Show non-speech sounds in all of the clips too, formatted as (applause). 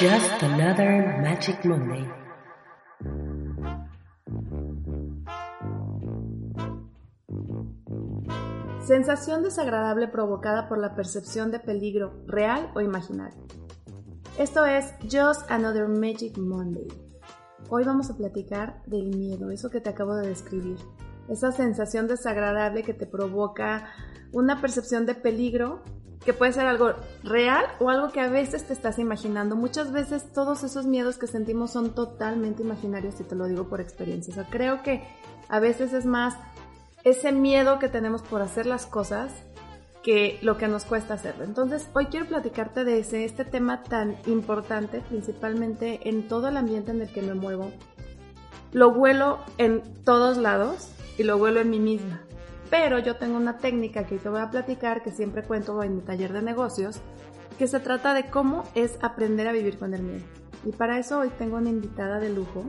Just another magic Monday. Sensación desagradable provocada por la percepción de peligro real o imaginario. Esto es Just Another Magic Monday. Hoy vamos a platicar del miedo, eso que te acabo de describir. Esa sensación desagradable que te provoca una percepción de peligro que puede ser algo real o algo que a veces te estás imaginando. Muchas veces todos esos miedos que sentimos son totalmente imaginarios y te lo digo por experiencia. O creo que a veces es más ese miedo que tenemos por hacer las cosas que lo que nos cuesta hacerlo. Entonces, hoy quiero platicarte de ese, este tema tan importante, principalmente en todo el ambiente en el que me muevo. Lo vuelo en todos lados y lo vuelo en mí misma. Pero yo tengo una técnica que te voy a platicar, que siempre cuento en mi taller de negocios, que se trata de cómo es aprender a vivir con el miedo. Y para eso hoy tengo una invitada de lujo.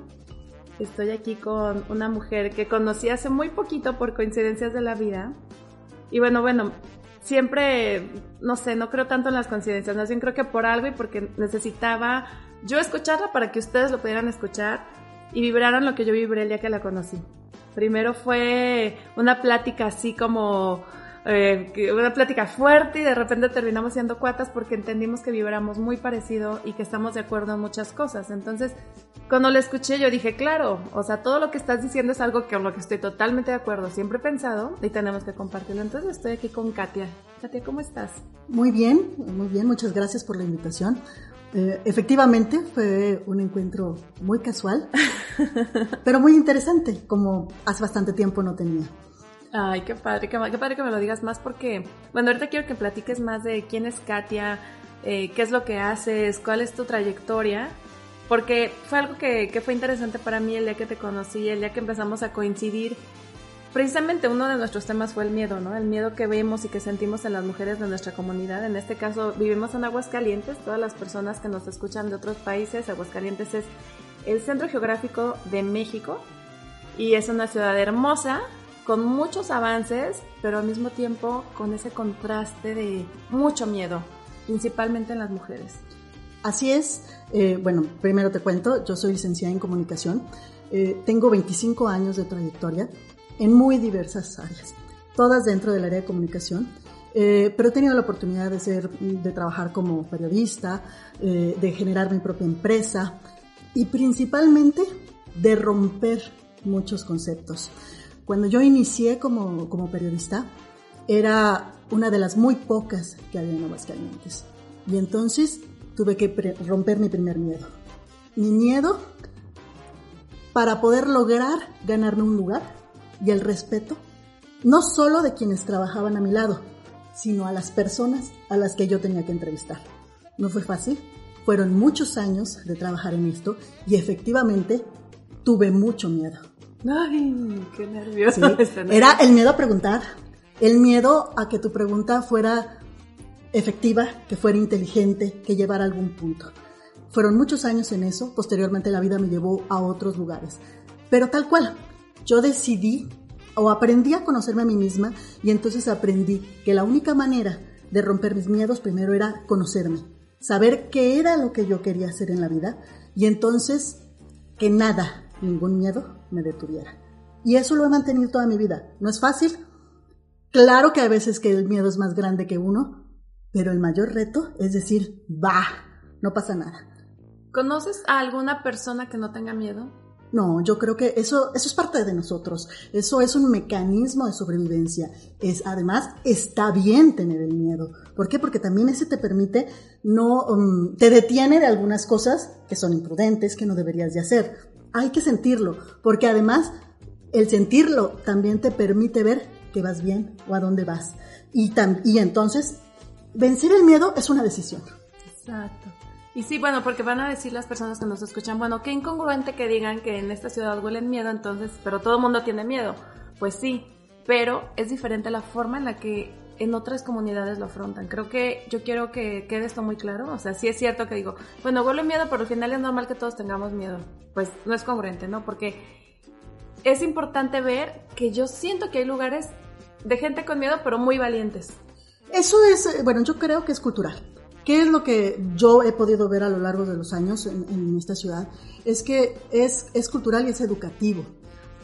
Estoy aquí con una mujer que conocí hace muy poquito por coincidencias de la vida. Y bueno, bueno, siempre, no sé, no creo tanto en las coincidencias, más bien creo que por algo y porque necesitaba yo escucharla para que ustedes lo pudieran escuchar y vibraran lo que yo vibré el día que la conocí. Primero fue una plática así como eh, una plática fuerte y de repente terminamos siendo cuatas porque entendimos que vibramos muy parecido y que estamos de acuerdo en muchas cosas. Entonces, cuando la escuché yo dije, claro, o sea, todo lo que estás diciendo es algo con lo que estoy totalmente de acuerdo, siempre he pensado y tenemos que compartirlo. Entonces estoy aquí con Katia. Katia, ¿cómo estás? Muy bien, muy bien, muchas gracias por la invitación. Eh, efectivamente, fue un encuentro muy casual, (laughs) pero muy interesante, como hace bastante tiempo no tenía. Ay, qué padre, qué, padre que me lo digas más porque, bueno, ahorita quiero que platiques más de quién es Katia, eh, qué es lo que haces, cuál es tu trayectoria, porque fue algo que, que fue interesante para mí el día que te conocí, el día que empezamos a coincidir Precisamente uno de nuestros temas fue el miedo, ¿no? El miedo que vemos y que sentimos en las mujeres de nuestra comunidad. En este caso, vivimos en Aguascalientes. Todas las personas que nos escuchan de otros países, Aguascalientes es el centro geográfico de México y es una ciudad hermosa, con muchos avances, pero al mismo tiempo con ese contraste de mucho miedo, principalmente en las mujeres. Así es. Eh, bueno, primero te cuento, yo soy licenciada en comunicación. Eh, tengo 25 años de trayectoria en muy diversas áreas, todas dentro del área de comunicación. Eh, pero he tenido la oportunidad de, ser, de trabajar como periodista, eh, de generar mi propia empresa y principalmente de romper muchos conceptos. Cuando yo inicié como, como periodista, era una de las muy pocas que había en Aguascalientes. Y entonces tuve que romper mi primer miedo. Mi miedo para poder lograr ganarme un lugar y el respeto, no solo de quienes trabajaban a mi lado, sino a las personas a las que yo tenía que entrevistar. No fue fácil, fueron muchos años de trabajar en esto y efectivamente tuve mucho miedo. Ay, qué nervioso. (laughs) Era el miedo a preguntar, el miedo a que tu pregunta fuera efectiva, que fuera inteligente, que llevara algún punto. Fueron muchos años en eso, posteriormente la vida me llevó a otros lugares. Pero tal cual, yo decidí o aprendí a conocerme a mí misma y entonces aprendí que la única manera de romper mis miedos primero era conocerme, saber qué era lo que yo quería hacer en la vida y entonces que nada, ningún miedo me detuviera. Y eso lo he mantenido toda mi vida. No es fácil. Claro que a veces que el miedo es más grande que uno, pero el mayor reto es decir, va, no pasa nada. ¿Conoces a alguna persona que no tenga miedo? No, yo creo que eso, eso es parte de nosotros. Eso es un mecanismo de sobrevivencia. Es, además, está bien tener el miedo. ¿Por qué? Porque también ese te permite, no, um, te detiene de algunas cosas que son imprudentes, que no deberías de hacer. Hay que sentirlo, porque además, el sentirlo también te permite ver que vas bien o a dónde vas. Y, y entonces, vencer el miedo es una decisión. Exacto. Y sí, bueno, porque van a decir las personas que nos escuchan, bueno, qué incongruente que digan que en esta ciudad huelen miedo, entonces, pero todo el mundo tiene miedo. Pues sí, pero es diferente la forma en la que en otras comunidades lo afrontan. Creo que yo quiero que quede esto muy claro. O sea, sí es cierto que digo, bueno, huele miedo, pero al final es normal que todos tengamos miedo. Pues no es congruente, ¿no? Porque es importante ver que yo siento que hay lugares de gente con miedo, pero muy valientes. Eso es, eh, bueno, yo creo que es cultural. ¿Qué es lo que yo he podido ver a lo largo de los años en, en esta ciudad? Es que es, es cultural y es educativo.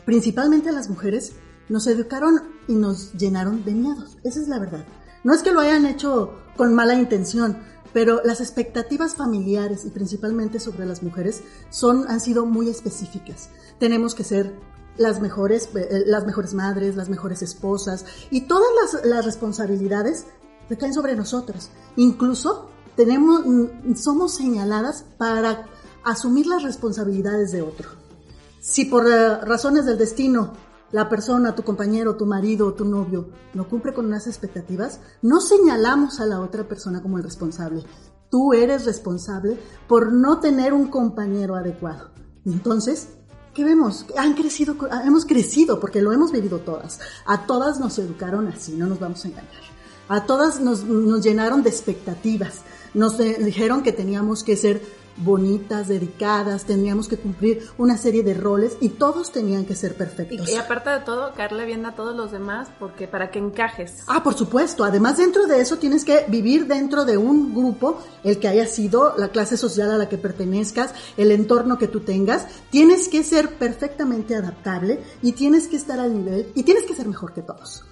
Principalmente las mujeres nos educaron y nos llenaron de miedos. Esa es la verdad. No es que lo hayan hecho con mala intención, pero las expectativas familiares y principalmente sobre las mujeres son, han sido muy específicas. Tenemos que ser las mejores, eh, las mejores madres, las mejores esposas y todas las, las responsabilidades recaen sobre nosotras. Incluso tenemos, mm, somos señaladas para asumir las responsabilidades de otro. Si por eh, razones del destino la persona, tu compañero, tu marido, tu novio, no cumple con unas expectativas, no señalamos a la otra persona como el responsable. Tú eres responsable por no tener un compañero adecuado. Entonces, ¿qué vemos? Han crecido, hemos crecido porque lo hemos vivido todas. A todas nos educaron así, no nos vamos a engañar. A todas nos, nos llenaron de expectativas. Nos dijeron que teníamos que ser bonitas, dedicadas, teníamos que cumplir una serie de roles y todos tenían que ser perfectos. Y, y aparte de todo, caerle bien a todos los demás porque para que encajes. Ah, por supuesto. Además, dentro de eso tienes que vivir dentro de un grupo, el que haya sido la clase social a la que pertenezcas, el entorno que tú tengas. Tienes que ser perfectamente adaptable y tienes que estar al nivel y tienes que ser mejor que todos.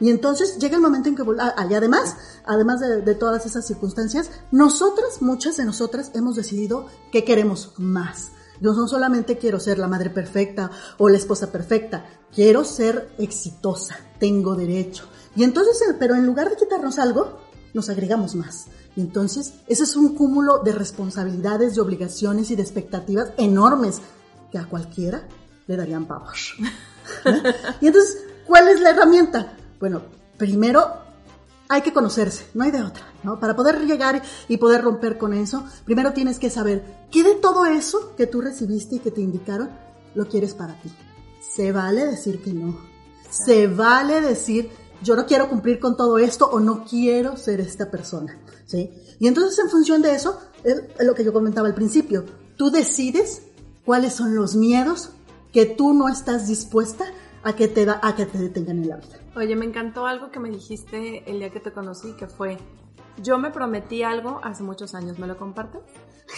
Y entonces llega el momento en que, ah, y además, además de, todas esas circunstancias, nosotras, muchas de nosotras, hemos decidido que queremos más. Yo no solamente quiero ser la madre perfecta o la esposa perfecta, quiero ser exitosa, tengo derecho. Y entonces, pero en lugar de quitarnos algo, nos agregamos más. Y entonces, ese es un cúmulo de responsabilidades, de obligaciones y de expectativas enormes que a cualquiera le darían pavor. (laughs) ¿Eh? Y entonces, ¿Cuál es la herramienta? Bueno, primero hay que conocerse, no hay de otra, ¿no? Para poder llegar y poder romper con eso, primero tienes que saber qué de todo eso que tú recibiste y que te indicaron lo quieres para ti. Se vale decir que no. Se vale decir, yo no quiero cumplir con todo esto o no quiero ser esta persona, ¿sí? Y entonces en función de eso, es lo que yo comentaba al principio, tú decides cuáles son los miedos que tú no estás dispuesta a que te a que te detengan en la vida. Oye, me encantó algo que me dijiste el día que te conocí, que fue, yo me prometí algo hace muchos años, ¿me lo compartes?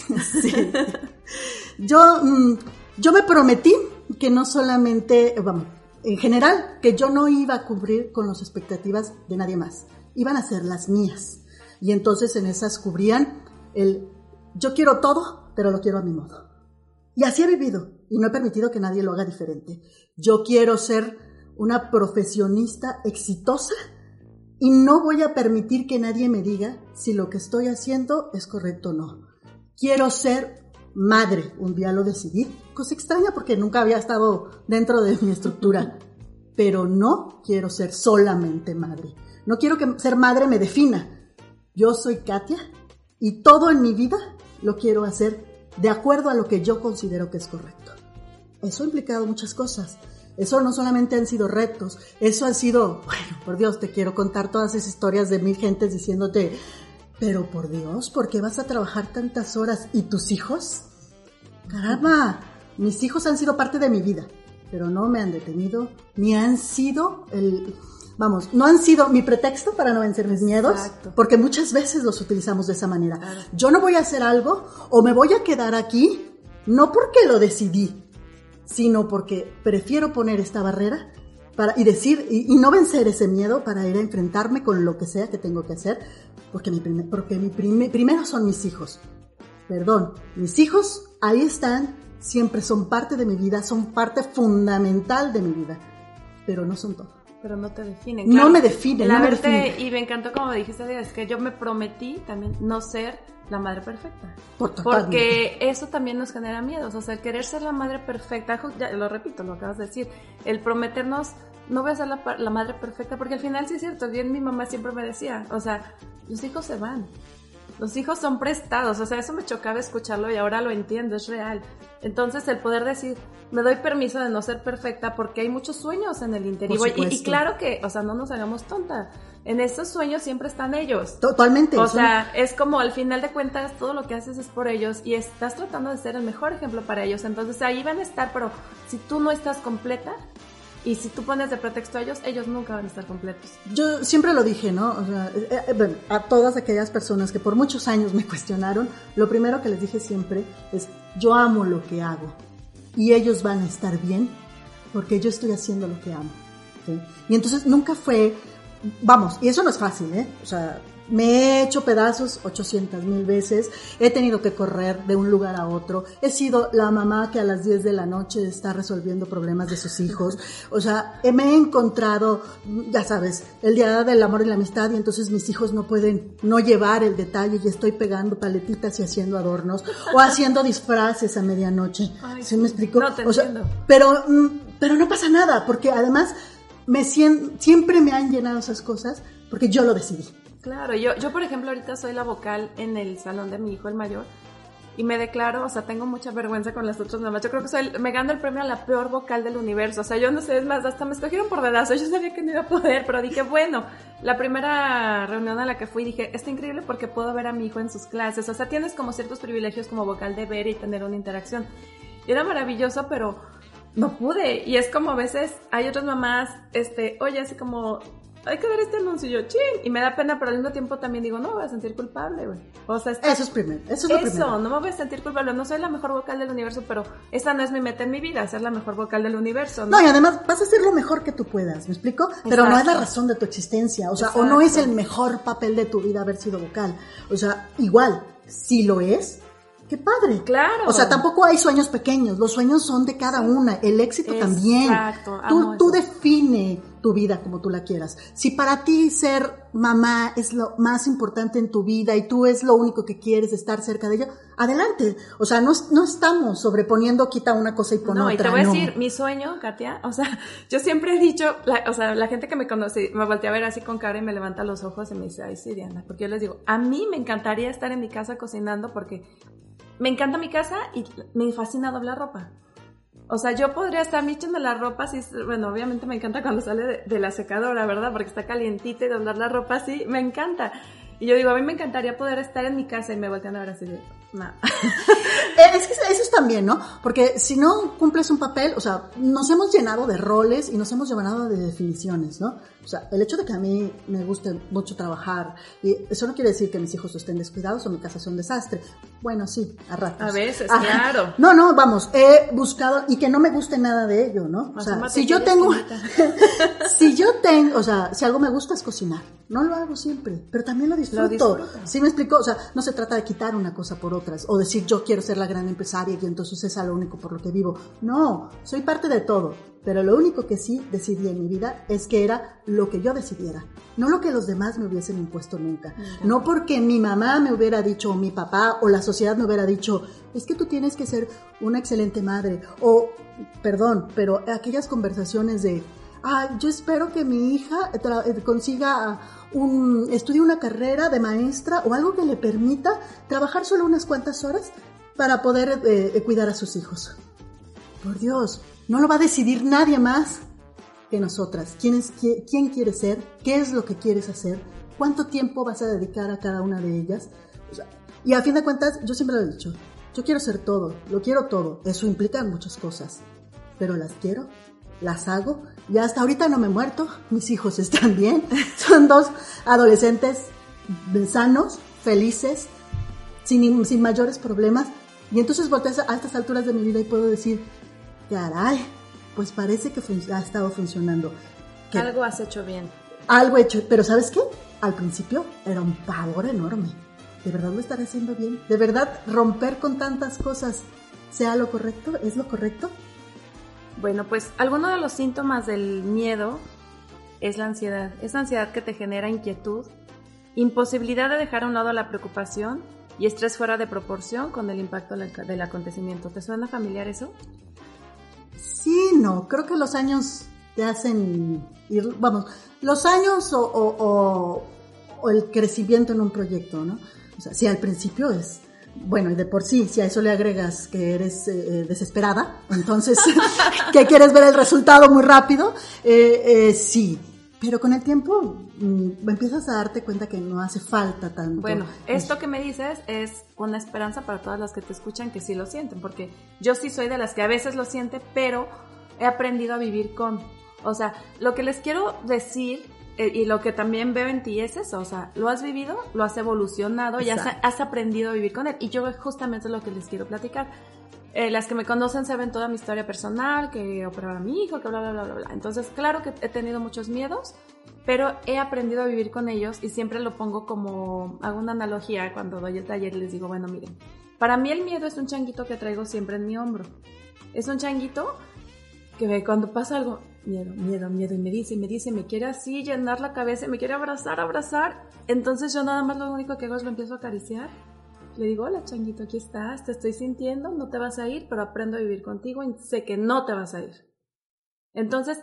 (laughs) sí. Yo, mm, yo me prometí que no solamente, vamos, en general, que yo no iba a cubrir con las expectativas de nadie más, iban a ser las mías. Y entonces en esas cubrían el, yo quiero todo, pero lo quiero a mi modo. Y así he vivido y no he permitido que nadie lo haga diferente. Yo quiero ser una profesionista exitosa y no voy a permitir que nadie me diga si lo que estoy haciendo es correcto o no. Quiero ser madre, un día lo decidí, cosa extraña porque nunca había estado dentro de mi estructura, pero no quiero ser solamente madre. No quiero que ser madre me defina. Yo soy Katia y todo en mi vida lo quiero hacer de acuerdo a lo que yo considero que es correcto. Eso ha implicado muchas cosas. Eso no solamente han sido retos, eso ha sido, bueno, por Dios, te quiero contar todas esas historias de mil gentes diciéndote, pero por Dios, ¿por qué vas a trabajar tantas horas? ¿Y tus hijos? Caramba, mis hijos han sido parte de mi vida, pero no me han detenido, ni han sido el, vamos, no han sido mi pretexto para no vencer mis miedos, porque muchas veces los utilizamos de esa manera. Yo no voy a hacer algo o me voy a quedar aquí, no porque lo decidí, sino porque prefiero poner esta barrera para, y decir, y, y, no vencer ese miedo para ir a enfrentarme con lo que sea que tengo que hacer, porque, mi, primer, porque mi prime, primero son mis hijos. Perdón, mis hijos ahí están, siempre son parte de mi vida, son parte fundamental de mi vida, pero no son todo. Pero no te definen. Claro. No me definen. No me define. Y me encantó como dijiste, es que yo me prometí también no ser la madre perfecta. Por Porque eso también nos genera miedos. O sea, querer ser la madre perfecta, ya lo repito, lo acabas de decir, el prometernos, no voy a ser la, la, madre perfecta, porque al final sí es cierto, bien mi mamá siempre me decía, o sea, los hijos se van. Los hijos son prestados, o sea, eso me chocaba escucharlo y ahora lo entiendo, es real. Entonces, el poder decir, me doy permiso de no ser perfecta porque hay muchos sueños en el interior. Y, claro que, o sea, no nos hagamos tonta. En estos sueños siempre están ellos. Totalmente. O sea, es como al final de cuentas todo lo que haces es por ellos y estás tratando de ser el mejor ejemplo para ellos. Entonces ahí van a estar, pero si tú no estás completa y si tú pones de pretexto a ellos, ellos nunca van a estar completos. Yo siempre lo dije, ¿no? O sea, eh, eh, bueno, a todas aquellas personas que por muchos años me (laughs) cuestionaron, lo primero que les dije siempre es, yo amo lo que hago y ellos van a estar bien porque yo estoy haciendo lo que amo. ¿sí? Y entonces nunca fue, vamos, y eso no es fácil, ¿eh? O sea, me he hecho pedazos 800 mil veces, he tenido que correr de un lugar a otro, he sido la mamá que a las 10 de la noche está resolviendo problemas de sus hijos, (laughs) o sea, eh, me he encontrado, ya sabes, el día del amor y la amistad y entonces mis hijos no pueden no llevar el detalle y estoy pegando paletitas y haciendo adornos o (laughs) haciendo disfraces a medianoche. Ay, ¿Sí me explico? no te O sea, entiendo. pero, mm, pero no pasa nada, porque además me siempre me han llenado esas cosas porque yo lo decidí. Claro, yo, yo por ejemplo ahorita soy la vocal en el salón de mi hijo el mayor y me declaro, o sea, tengo mucha vergüenza con las otras mamás. Yo creo que soy, me gano el premio a la peor vocal del universo. O sea, yo no sé, es más, hasta me escogieron por dedazo. Yo sabía que no iba a poder, pero dije, bueno, la primera reunión a la que fui dije, está increíble porque puedo ver a mi hijo en sus clases. O sea, tienes como ciertos privilegios como vocal de ver y tener una interacción. Y era maravilloso, pero no pude. Y es como a veces hay otras mamás, este, oye, así como, hay que dar este anuncio y yo, chin, y me da pena, pero al mismo tiempo también digo, no me voy a sentir culpable, güey. O sea, está- Eso es primero, eso es lo eso, primero. no me voy a sentir culpable, no soy la mejor vocal del universo, pero esa no es mi meta en mi vida, ser la mejor vocal del universo, ¿no? No, y además vas a hacer lo mejor que tú puedas, ¿me explico? Pero no es la razón de tu existencia, o sea, o no es el mejor papel de tu vida haber sido vocal. O sea, igual, si lo es, qué padre. Claro. O sea, tampoco hay sueños pequeños, los sueños son de cada una, el éxito Exacto, también. Tú, tú define tu vida como tú la quieras. Si para ti ser mamá es lo más importante en tu vida y tú es lo único que quieres, estar cerca de ella, adelante. O sea, no, no estamos sobreponiendo, quita una cosa y pon No, otra. y te voy a no. decir, mi sueño, Katia, o sea, (laughs) yo siempre he dicho, la- o sea, la gente que me conoce me voltea a ver así con cara y me levanta los ojos y me dice, ay, sí, Diana, porque yo les digo, a mí me encantaría estar en mi casa cocinando porque me encanta mi casa y me fascina doblar ropa. O sea, yo podría estar echando la ropa, así, bueno, obviamente me encanta cuando sale de, la secadora, ¿verdad? Porque está calientita y doblar la ropa así, me encanta. Y yo digo, a mí me encantaría poder estar en mi casa y me voltean a ver así no. (laughs) Eh, Es que eso es también, ¿no? Porque si no cumples un papel, o sea, nos hemos llenado de roles y nos hemos llenado de definiciones, ¿no? O sea, el hecho de que a mí me guste mucho trabajar, y eso no quiere decir que mis hijos estén descuidados o mi casa sea un desastre. Bueno, sí, a ratos. A veces, Ajá. claro. No, no, vamos, he buscado y que no me guste nada de ello, ¿no? O sea, si yo tengo, (laughs) si yo tengo, o sea, si algo me gusta es cocinar. No lo hago siempre, pero también lo disfruto. disfrutas. ¿Sí me explico? O sea, no se trata de quitar una cosa por otras o decir yo quiero ser la gran empresaria y entonces es a lo único por lo que vivo. No, soy parte de todo, pero lo único que sí decidí en mi vida es que era lo que yo decidiera, no lo que los demás me hubiesen impuesto nunca. No porque mi mamá me hubiera dicho o mi papá o la sociedad me hubiera dicho, es que tú tienes que ser una excelente madre o, perdón, pero aquellas conversaciones de, ah, yo espero que mi hija consiga un, estudie una carrera de maestra o algo que le permita trabajar solo unas cuantas horas para poder eh, eh, cuidar a sus hijos. Por Dios, no lo va a decidir nadie más que nosotras. ¿Quién, es, qui- quién quieres ser? ¿Qué es lo que quieres hacer? ¿Cuánto tiempo vas a dedicar a cada una de ellas? O sea, y a fin de cuentas, yo siempre lo he dicho, yo quiero ser todo, lo quiero todo. Eso implica muchas cosas, pero las quiero, las hago. Y hasta ahorita no me he muerto, mis hijos están bien. (laughs) Son dos adolescentes sanos, felices, sin, sin mayores problemas. Y entonces volteas a estas alturas de mi vida y puedo decir, caray, pues parece que ha estado funcionando. Que Algo has hecho bien. algo hecho, pero ¿sabes qué? Al principio era un pavor enorme. ¿De verdad lo estaré haciendo bien? ¿De verdad romper con tantas cosas sea lo correcto? ¿Es lo correcto? Bueno, pues alguno de los síntomas del miedo es la ansiedad. Es ansiedad que te genera inquietud, imposibilidad de dejar a un lado la preocupación y estrés fuera de proporción con el impacto del acontecimiento. ¿Te suena familiar eso? Sí, no, creo que los años te hacen ir, vamos, los años o, el crecimiento en un proyecto, ¿no? O sea, si al principio es, bueno, y de por sí, si a eso le agregas que eres eh, eh, desesperada, entonces (laughs) que quieres ver el resultado muy rápido, eh, sí. Pero con el tiempo mm, empiezas a darte cuenta que no hace falta tanto. Bueno, esto que me dices es una esperanza para todas las que te escuchan que sí lo sienten, porque yo sí soy de las que a veces lo siente, pero he aprendido a vivir con. O sea, lo que les quiero decir eh, y lo que también veo en ti es eso, o sea, lo has vivido, lo has evolucionado y has, aprendido a vivir con él. Y yo justamente es lo que les quiero platicar. Eh, las que me conocen saben toda mi historia personal, que operaba a mi hijo, que bla, bla, bla, bla, bla. Entonces, claro que he tenido muchos miedos, pero he aprendido a vivir con ellos y siempre lo pongo como, hago una analogía cuando doy el taller les digo, bueno, miren, para mí el miedo es un changuito que traigo siempre en mi hombro. Es un changuito que cuando pasa algo, miedo, miedo, miedo, y me dice, y me dice, me quiere así llenar la cabeza, me quiere abrazar, abrazar. Entonces yo nada más lo único que hago es lo empiezo a acariciar. Le digo, hola changuito, aquí estás, te estoy sintiendo, no te vas a ir, pero aprendo a vivir contigo y sé que no te vas a ir. Entonces,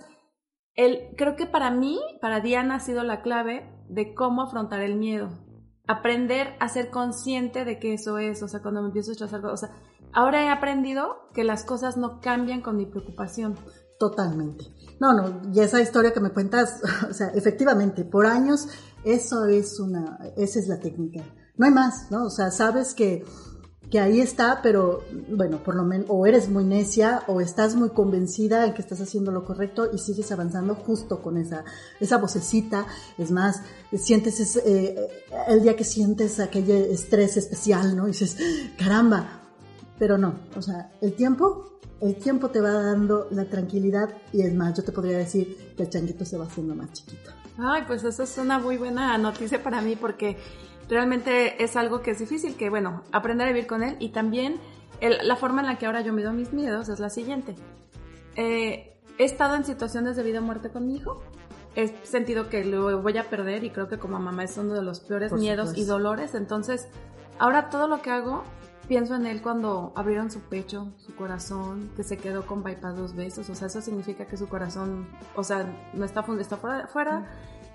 el, creo que para mí, para Diana ha sido la clave de cómo afrontar el miedo. Aprender a ser consciente de que eso es, o sea, cuando me empiezo a algo, o sea, ahora he aprendido que las cosas no cambian con mi preocupación. Totalmente. No, no, y esa historia que me cuentas, (laughs) o sea, efectivamente, por años, eso es una, esa es la técnica. No hay más, ¿no? O sea, sabes que, que ahí está, pero bueno, por lo menos, o eres muy necia, o estás muy convencida en que estás haciendo lo correcto y sigues avanzando justo con esa, esa vocecita. Es más, sientes eh, el día que sientes aquel estrés especial, ¿no? Dices, caramba, pero no, o sea, el tiempo, el tiempo te va dando la tranquilidad y es más, yo te podría decir que el changuito se va haciendo más chiquito. Ay, pues eso es una muy buena noticia para mí porque realmente es algo que es difícil, que bueno, aprender a vivir con él y también la forma en la que ahora yo mido mis miedos es la siguiente. Eh, he estado en situaciones de vida o muerte con mi hijo, he sentido que lo voy a perder y creo que como mamá es uno de los peores miedos y dolores, entonces ahora todo lo que hago pienso en él cuando abrieron su pecho, su corazón, que se quedó con bypass dos veces. O sea, eso significa que su corazón, o sea, no está, está fuera, fuera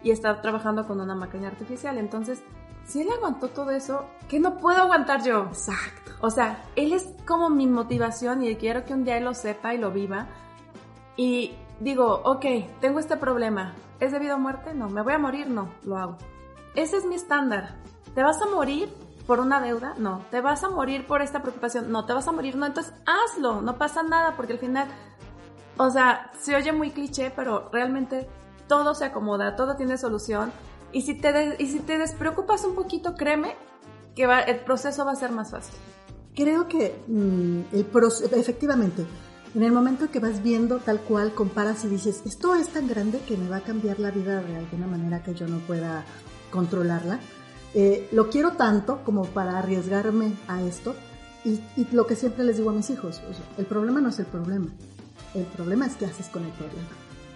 y está trabajando con una máquina artificial. Entonces, si él aguantó todo eso, ¿qué no puedo aguantar yo? Exacto. O sea, él es como mi motivación y quiero que un día él lo sepa y lo viva. Y digo, ok, tengo este problema. ¿Es debido a muerte? No. ¿Me voy a morir? No, lo hago. Ese es mi estándar. ¿Te vas a morir? por una deuda, no. Te vas a morir por esta preocupación, no. Te vas a morir, no. Entonces hazlo, no pasa nada, porque al final, o sea, se oye muy cliché, pero realmente todo se acomoda, todo tiene solución. Y si te, y si te despreocupas un poquito, créeme que el proceso va a ser más fácil. Creo que mm, el efectivamente, en el momento que vas viendo tal cual, comparas y dices, esto es tan grande que me va a cambiar la vida de alguna manera que yo no pueda controlarla eh, lo quiero tanto como para arriesgarme a esto. Y, lo que siempre les digo a mis hijos, el problema no es el problema, el problema es qué haces con el problema.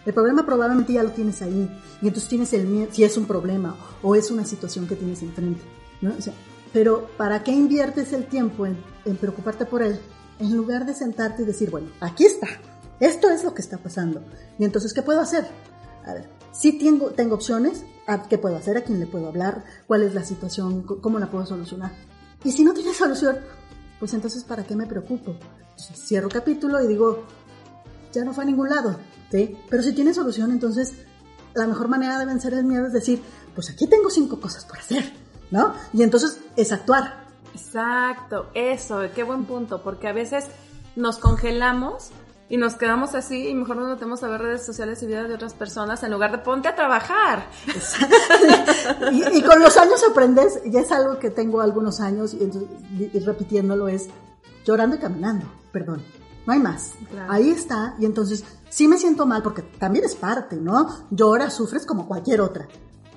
El problema probablemente ya lo tienes ahí y entonces tienes el miedo, si es un problema o es una situación que tienes enfrente. pero ¿para qué inviertes el tiempo en, preocuparte por él en lugar de sentarte y decir, bueno, aquí está, esto es lo que está pasando. Y entonces, ¿qué puedo hacer? A ver, si tengo, tengo opciones, ¿qué puedo hacer? ¿A quién le puedo hablar? ¿Cuál es la situación? ¿Cómo la puedo solucionar? Y si no tiene solución, pues entonces ¿para qué me preocupo? Cierro capítulo y digo, ya no fue a ningún lado, ¿sí? Pero si tiene solución, entonces la mejor manera de vencer el miedo es decir, pues aquí tengo cinco cosas por hacer, ¿no? Y entonces es actuar. Exacto, eso, qué buen punto, porque a veces nos congelamos y nos quedamos así y mejor nos metemos a ver redes sociales y vidas de otras personas en lugar de ponte a trabajar. (laughs) y, con los años aprendes, ya es algo que tengo algunos años y, repitiéndolo es llorando y caminando, perdón. No hay más. Ahí está. Y entonces sí me siento mal porque también es parte, ¿no? Lloras, sufres como cualquier otra.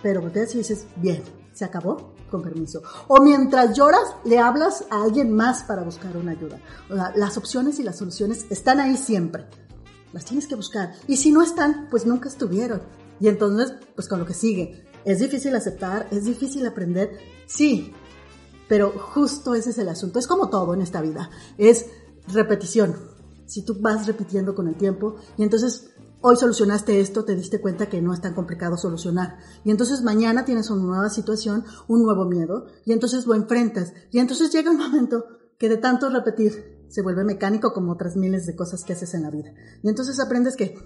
Pero volteas y dices, bien, se acabó, con permiso. O mientras lloras, le hablas a alguien más para buscar una ayuda. O sea, las opciones y las soluciones están ahí siempre. Las tienes que buscar. Y si no están, pues nunca estuvieron. Y entonces, pues con lo que sigue. Es difícil aceptar, es difícil aprender, sí. Pero justo ese es el asunto. Es como todo en esta vida. Es repetición. Si tú vas repitiendo con el tiempo y entonces hoy solucionaste esto, te diste cuenta que no es tan complicado solucionar. Y entonces mañana tienes una nueva situación, un nuevo miedo, y entonces lo enfrentas. Y entonces llega un momento que de tanto repetir se vuelve mecánico como otras miles de cosas que haces en la vida. Y entonces aprendes que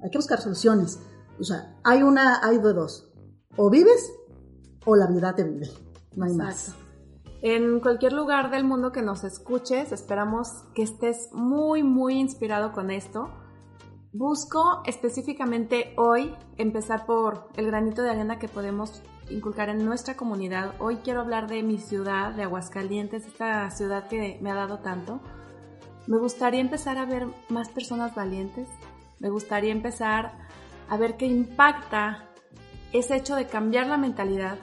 hay que buscar soluciones. O sea, hay una, hay dos. O vives o la vida te vive. No hay más. En cualquier lugar del mundo que nos escuches, esperamos que estés muy, muy inspirado con esto. Busco específicamente hoy empezar por el granito de arena que podemos inculcar en nuestra comunidad. Hoy quiero hablar de mi ciudad, de Aguascalientes, esta ciudad que me ha dado tanto. Me gustaría empezar a ver más personas valientes. Me gustaría empezar a ver qué impacta ese hecho de cambiar la mentalidad.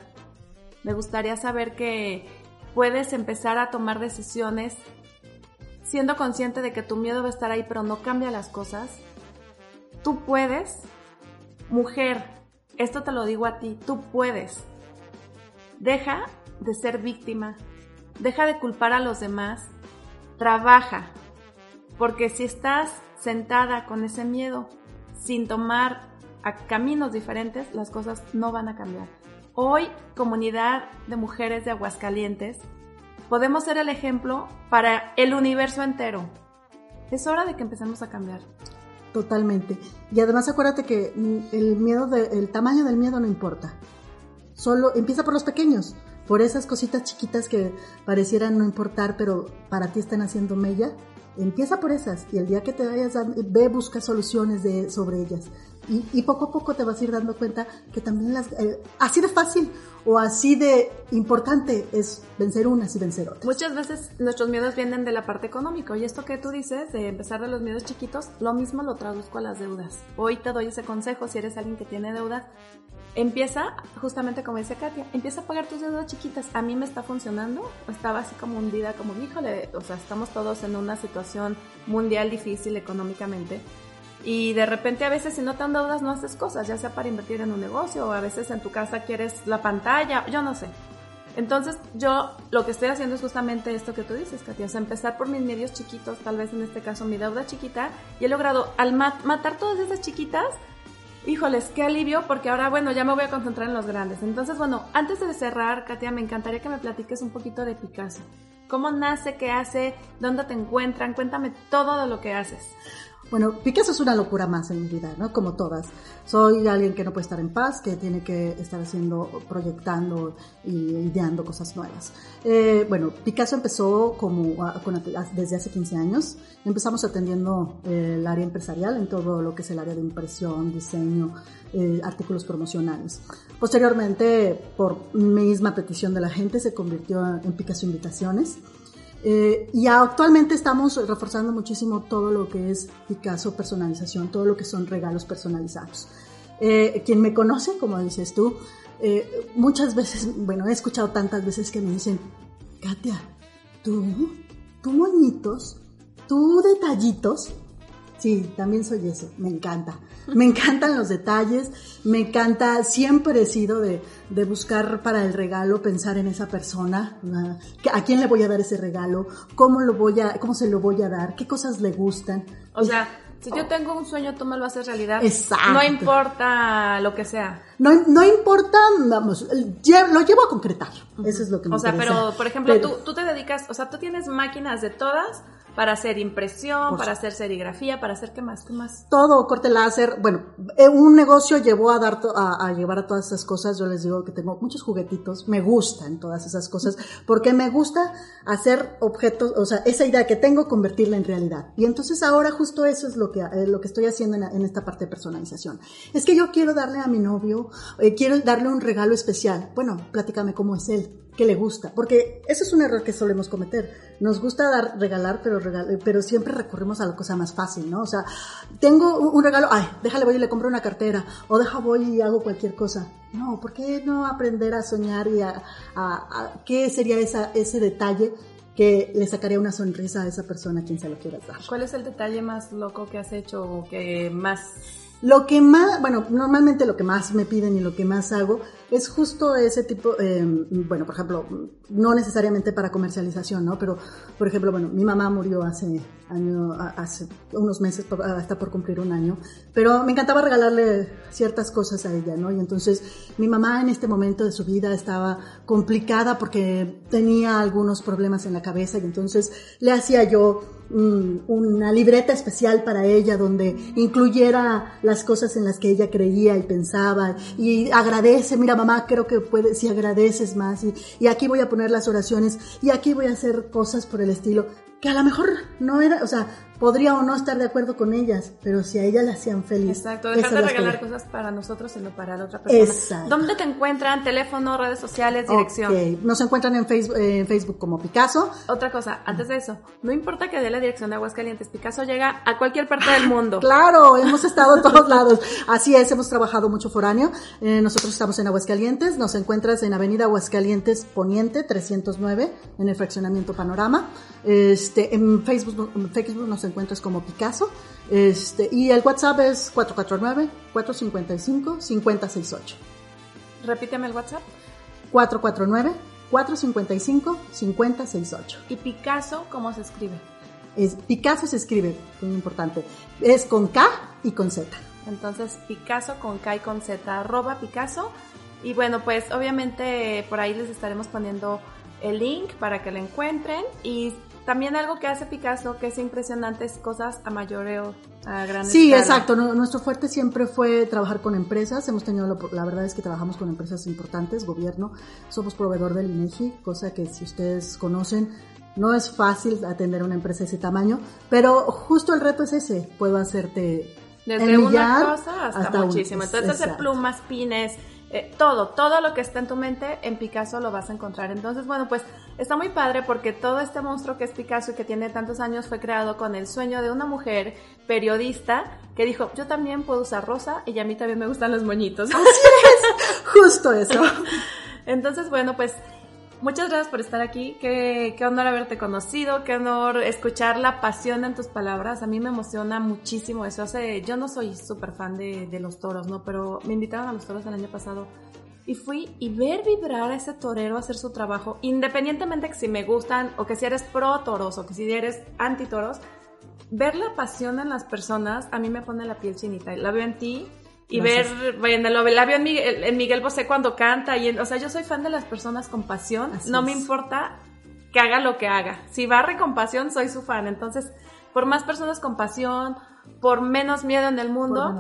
Me gustaría saber que puedes empezar a tomar decisiones siendo consciente de que tu miedo va a estar ahí, pero no cambia las cosas. Tú puedes, mujer, esto te lo digo a ti, tú puedes. Deja de ser víctima, deja de culpar a los demás, trabaja, porque si estás sentada con ese miedo sin tomar caminos diferentes, las cosas no van a cambiar. Hoy, comunidad de mujeres de Aguascalientes, podemos ser el ejemplo para el universo entero. Es hora de que empecemos a cambiar. Totalmente. Y además acuérdate que el miedo, el tamaño del miedo no importa. Solo empieza por los pequeños, por esas cositas chiquitas que parecieran no importar, pero para ti están haciendo mella Empieza por esas y el día que te vayas, ve, busca soluciones sobre ellas. Y, poco a poco te vas a ir dando cuenta que también las, eh, así de fácil o así de importante es vencer unas y vencer otras. Muchas veces nuestros miedos vienen de la parte económica y esto que tú dices de empezar de los miedos chiquitos, lo mismo lo traduzco a las deudas. Hoy te doy ese consejo si eres alguien que tiene deudas, empieza, justamente como dice Katia, empieza a pagar tus deudas chiquitas. A mí me está funcionando, estaba así como hundida, como, híjole, o sea, estamos todos en una situación mundial difícil económicamente. Y de repente a veces si no te dan deudas no haces cosas, ya sea para invertir en un negocio o a veces en tu casa quieres la pantalla, yo no sé. Entonces yo lo que estoy haciendo es justamente esto que tú dices, Katia, o sea, empezar por mis medios chiquitos, tal vez en este caso mi deuda chiquita, y he logrado al matar todas esas chiquitas, híjoles, qué alivio, porque ahora, bueno, ya me voy a concentrar en los grandes. Entonces, bueno, antes de cerrar, Katia, me encantaría que me platiques un poquito de Picasso. ¿Cómo nace? ¿Qué hace? ¿Dónde te encuentran? Cuéntame todo de lo que haces. Bueno, Picasso es una locura más en mi vida, ¿no? Como todas. Soy alguien que no puede estar en paz, que tiene que estar haciendo, proyectando y ideando cosas nuevas. Eh, bueno, Picasso empezó como desde hace 15 años. Empezamos atendiendo eh, el área empresarial en todo lo que es el área de impresión, diseño, eh, artículos promocionales. Posteriormente, por misma petición de la gente, se convirtió en Picasso Invitaciones eh, y actualmente estamos reforzando muchísimo todo lo que es Picasso personalización, todo lo que son regalos personalizados. Eh, quien me conoce, como dices tú, eh, muchas veces, bueno, he escuchado tantas veces que me dicen, Katia, tú, tú moñitos, tú detallitos, Sí, también soy eso, me encanta. Me encantan los detalles, me encanta, siempre he sido de, de buscar para el regalo, pensar en esa persona, a quién le voy a dar ese regalo, cómo lo voy a, cómo se lo voy a dar, qué cosas le gustan. O sea, si yo tengo un sueño, tú me lo haces realidad. Exacto. No importa lo que sea. No, no importa, vamos, lo llevo a concretar. Eso es lo que me O sea, pero, por ejemplo, tú, tú te dedicas, o sea, tú tienes máquinas de todas para hacer impresión, para hacer serigrafía, para hacer qué más, qué más. Todo, corte láser. Bueno, eh, un negocio llevó a dar a, llevar a todas esas cosas. Yo les digo que tengo muchos juguetitos, me gustan todas esas cosas, porque me gusta hacer objetos, o sea, esa idea que tengo, convertirla en realidad. Y entonces ahora justo eso es lo que, eh, lo que estoy haciendo en, esta parte de personalización. Es que yo quiero darle a mi novio, eh, quiero darle un regalo especial. Bueno, platícame cómo es él que le gusta, porque ese es un error que solemos cometer. Nos gusta dar, regalar, pero, pero siempre recurrimos a la cosa más fácil, ¿no? O sea, tengo un regalo, ay, déjale voy y le compro una cartera, o deja voy y hago cualquier cosa. No, ¿por qué no aprender a soñar y a, a, qué sería esa, ese detalle que le sacaría una sonrisa a esa persona a quien se lo quiera dar? ¿Cuál es el detalle más loco que has hecho o que más Lo que más, bueno, normalmente lo que más me piden y lo que más hago es justo ese tipo, eh, bueno, por ejemplo, no necesariamente para comercialización, ¿no? Pero, por ejemplo, bueno, mi mamá murió hace, año, hace unos meses, hasta por cumplir un año, pero me encantaba regalarle ciertas cosas a ella, ¿no? Y entonces mi mamá en este momento de su vida estaba complicada porque tenía algunos problemas en la cabeza y entonces le hacía yo una libreta especial para ella donde incluyera las cosas en las que ella creía y pensaba. Y agradece, mira mamá, creo que puedes, si agradeces más. Y, y aquí voy a poner las oraciones. Y aquí voy a hacer cosas por el estilo que a lo mejor no era, o sea, podría o no estar de acuerdo con ellas, pero si a ellas las hacían feliz. Exacto, dejar de regalar cosas para nosotros, sino para la otra persona. Exacto. ¿Dónde te encuentran? Teléfono, redes sociales, dirección. Okay. Nos encuentran en Facebook, en Facebook como Picasso. Otra cosa, antes de eso, no importa que dé la dirección de Aguascalientes, Picasso llega a cualquier parte del mundo. (laughs) claro, hemos estado en todos lados. Así es, hemos trabajado mucho foráneo. Eh, nosotros estamos en Aguascalientes, nos encuentras en Avenida Aguascalientes Poniente 309, en el fraccionamiento Panorama. Este, en Facebook, en Facebook nos encuentras como Picasso. Este, y el WhatsApp es 449-455-5068. Repíteme el WhatsApp. 449-455-5068. ¿Y Picasso cómo se escribe? Es, Picasso se escribe, muy importante. Es con K y con Z. Entonces, Picasso con K y con Z, arroba Picasso. Y bueno, pues obviamente por ahí les estaremos poniendo el link para que lo encuentren. Y también algo que hace Picasso que es impresionante es cosas a mayoreo, a gran Sí, exacto. nuestro fuerte siempre fue trabajar con empresas. Hemos tenido, la verdad es que trabajamos con empresas importantes, gobierno. Somos proveedor del INEGI, cosa que si ustedes conocen, no es fácil atender una empresa de ese tamaño, pero justo el reto es ese. Puedo hacerte desde una cosa hasta, muchísimo. Entonces, hacer plumas, pines, eh, todo, todo lo que está en tu mente en Picasso lo vas a encontrar. Entonces, bueno, pues está muy padre porque todo este monstruo que es Picasso y que tiene tantos años fue creado con el sueño de una mujer periodista que dijo, yo también puedo usar rosa y a mí también me gustan los moñitos. Así es, justo eso. (laughs) Entonces, bueno, pues Muchas gracias por estar aquí. Qué, qué, honor haberte conocido, qué honor escuchar la pasión en tus palabras. A mí me emociona muchísimo eso. Hace, yo no soy súper fan de, de, los toros, ¿no? Pero me invitaron a los toros el año pasado y fui y ver vibrar a ese torero hacer su trabajo, independientemente que si me gustan o que si eres pro toros o que si eres anti toros, ver la pasión en las personas a mí me pone la piel chinita. La veo en ti y ver, bueno, lo, la veo en Miguel, en Miguel Bosé cuando canta, y o sea, yo soy fan de las personas con pasión, no me importa que haga lo que haga, si barre con pasión, soy su fan, entonces, por más personas con pasión, por menos miedo en el mundo,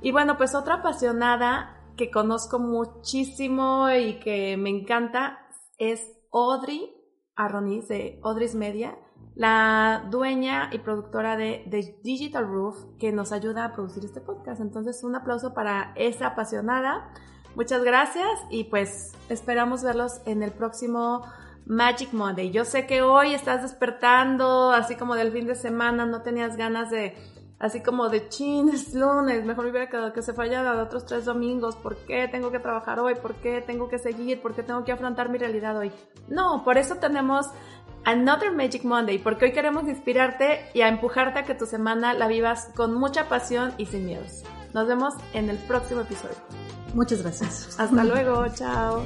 y bueno, pues otra apasionada que conozco muchísimo y que me encanta es Audrey Arronis de Audrey's Media, la dueña y productora de, Digital Roof que nos ayuda a producir este podcast. Entonces, un aplauso para esa apasionada. Muchas gracias y pues esperamos verlos en el próximo Magic Monday. Yo sé que hoy estás despertando, así como del fin de semana, no tenías ganas de, así como de chin, es lunes, mejor hubiera quedado que se fallara de otros tres domingos. ¿Por qué tengo que trabajar hoy? ¿Por qué tengo que seguir? ¿Por qué tengo que afrontar mi realidad hoy? No, por eso tenemos Another Magic Monday, porque hoy queremos inspirarte y a empujarte a que tu semana la vivas con mucha pasión y sin miedos. Nos vemos en el próximo episodio. Muchas gracias. Hasta luego, chao.